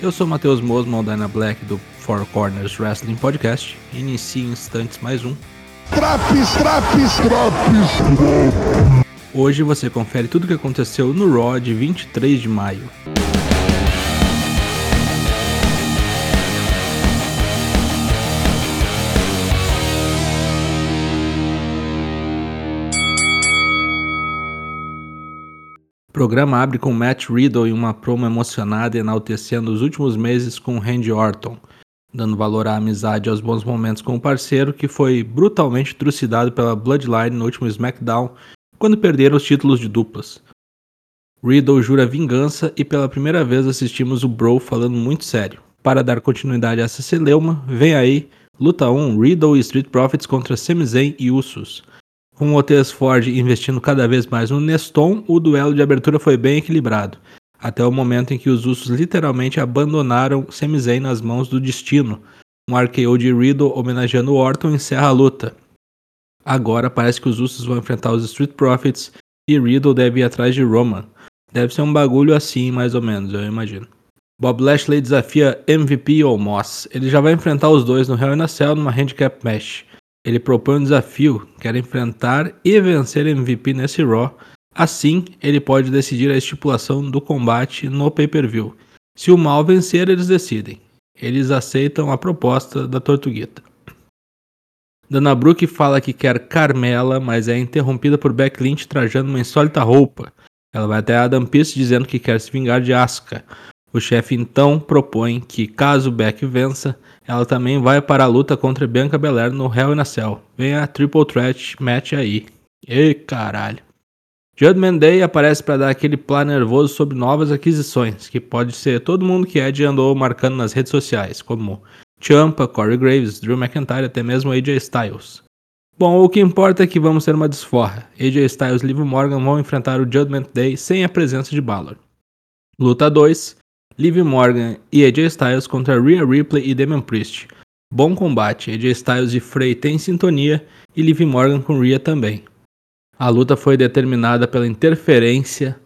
Eu sou Matheus Mosman, Dyna Black do Four Corners Wrestling Podcast. Inicie em instantes mais um. Traps, traps, traps. Hoje você confere tudo o que aconteceu no Raw de 23 de maio. O programa abre com Matt Riddle em uma promo emocionada enaltecendo os últimos meses com Randy Orton, dando valor à amizade e aos bons momentos com o parceiro que foi brutalmente trucidado pela Bloodline no último SmackDown quando perderam os títulos de duplas. Riddle jura vingança e pela primeira vez assistimos o Bro falando muito sério. Para dar continuidade a essa celeuma, vem aí Luta 1 Riddle e Street Profits contra Sami Zayn e Usos. Com o Otis Ford investindo cada vez mais no Neston, o duelo de abertura foi bem equilibrado, até o momento em que os Usos literalmente abandonaram Sami Zayn nas mãos do destino. Um RKO de Riddle homenageando Orton encerra a luta. Agora parece que os Usos vão enfrentar os Street Profits e Riddle deve ir atrás de Roman. Deve ser um bagulho assim, mais ou menos, eu imagino. Bob Lashley desafia MVP ou Moss. Ele já vai enfrentar os dois no Hell in a Cell numa handicap match. Ele propõe um desafio, quer enfrentar e vencer MVP nesse Raw. Assim, ele pode decidir a estipulação do combate no pay-per-view. Se o mal vencer, eles decidem. Eles aceitam a proposta da Tortuguita. Dana Brooke fala que quer Carmela, mas é interrompida por Beck Lynch trajando uma insólita roupa. Ela vai até Adam Pearce dizendo que quer se vingar de Asuka. O chefe então propõe que, caso Beck vença, ela também vai para a luta contra Bianca Belair no Hell in a Cell. Vem a Triple Threat match aí. Ei, caralho. Judgment Day aparece para dar aquele plano nervoso sobre novas aquisições, que pode ser todo mundo que Ed andou marcando nas redes sociais, como Champa, Corey Graves, Drew McIntyre até mesmo AJ Styles. Bom, o que importa é que vamos ter uma desforra. AJ Styles e Liv Morgan vão enfrentar o Judgment Day sem a presença de Balor. Luta 2: Liv Morgan e AJ Styles contra Rhea Ripley e Damian Priest. Bom combate, AJ Styles e Frey têm sintonia e Liv Morgan com Rhea também. A luta foi determinada pela interferência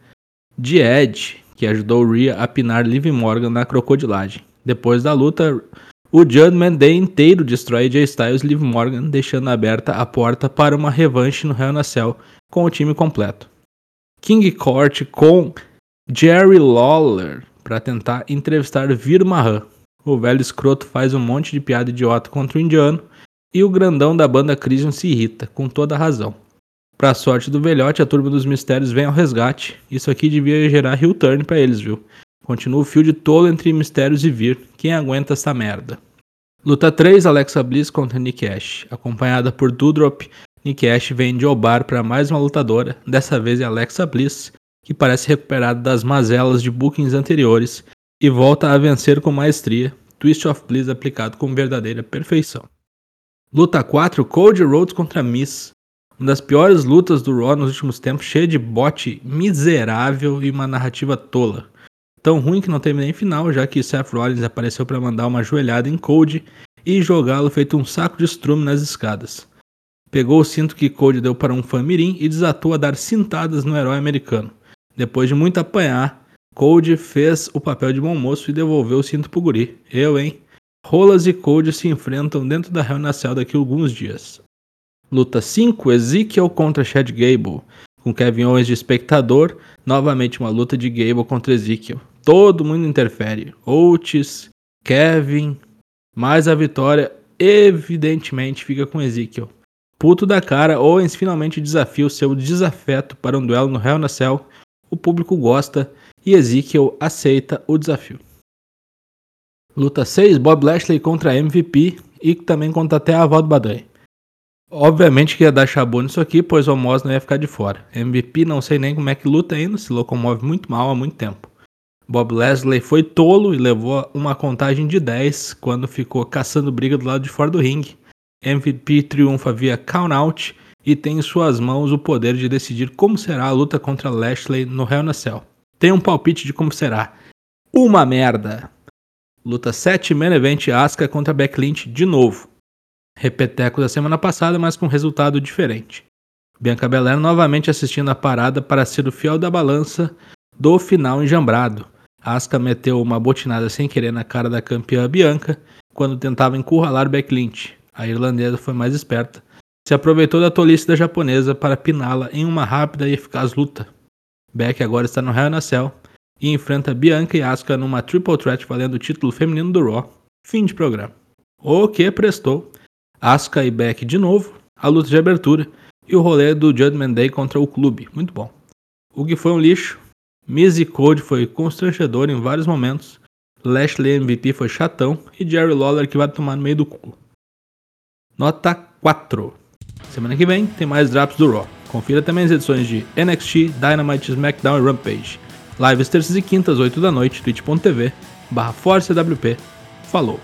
de Edge, que ajudou Rhea a pinar Liv Morgan na crocodilagem. Depois da luta, o Judgment Day inteiro destrói AJ Styles e Liv Morgan, deixando aberta a porta para uma revanche no Hell in a Cell com o time completo. King Court com Jerry Lawler para tentar entrevistar Vir Mahan. O velho escroto faz um monte de piada idiota contra o indiano e o grandão da banda Crisium se irrita, com toda razão. Pra sorte do velhote, a turma dos mistérios vem ao resgate. Isso aqui devia gerar heel turn pra eles, viu? Continua o fio de tolo entre mistérios e vir. Quem aguenta essa merda? Luta 3, Alexa Bliss contra Nick Ash. Acompanhada por Dudrop, Nick Ash vem de Obar para mais uma lutadora, dessa vez é Alexa Bliss, que parece recuperada das mazelas de bookings anteriores e volta a vencer com maestria, Twist of Bliss aplicado com verdadeira perfeição. Luta 4, Cody Rhodes contra Miss. Uma das piores lutas do Raw nos últimos tempos, cheia de bote miserável e uma narrativa tola. Tão ruim que não teve nem final, já que Seth Rollins apareceu para mandar uma joelhada em Cody e jogá-lo feito um saco de estrume nas escadas. Pegou o cinto que Cody deu para um fã mirim e desatou a dar cintadas no herói americano. Depois de muito apanhar, Cody fez o papel de bom moço e devolveu o cinto pro guri. Eu, hein? Rolas e Cody se enfrentam dentro da Hell na Cell daqui a alguns dias. Luta 5, Ezekiel contra Chad Gable. Com Kevin Owens de espectador, novamente uma luta de Gable contra Ezekiel. Todo mundo interfere. Oates, Kevin, mas a vitória evidentemente fica com Ezekiel. Puto da cara, Owens finalmente desafia o seu desafeto para um duelo no Hell na Cell. O público gosta e Ezekiel aceita o desafio. Luta 6, Bob Lashley contra MVP e também contra até a avó do Badanha. Obviamente que ia dar chabu nisso aqui, pois o Moss não ia ficar de fora. MVP não sei nem como é que luta ainda, se locomove muito mal há muito tempo. Bob Leslie foi tolo e levou uma contagem de 10 quando ficou caçando briga do lado de fora do ringue. MVP triunfa via count-out e tem em suas mãos o poder de decidir como será a luta contra Lashley no Hell in a Cell. Tem um palpite de como será. Uma merda! Luta 7, main event Asuka contra Beck Lynch de novo. Repeteco da semana passada, mas com resultado diferente. Bianca Belair novamente assistindo a parada para ser o fiel da balança do final enjambrado. Asuka meteu uma botinada sem querer na cara da campeã Bianca quando tentava encurralar Beck Lynch. A irlandesa foi mais esperta. Se aproveitou da tolice da japonesa para piná-la em uma rápida e eficaz luta. Beck agora está no Hell in a Cell e enfrenta Bianca e Asuka numa triple threat valendo o título feminino do Raw. Fim de programa. O que prestou? Asuka e Beck de novo, a luta de abertura e o rolê do Judgment Day contra o clube. Muito bom. O que foi um lixo. Miz e Code foi constrangedor em vários momentos. Lashley MVP foi chatão e Jerry Lawler que vai tomar no meio do cu. Nota 4. Semana que vem tem mais drops do Raw. Confira também as edições de NXT, Dynamite, SmackDown e Rampage. Lives terças e quintas, 8 da noite, twitch.tv, barra. Falou!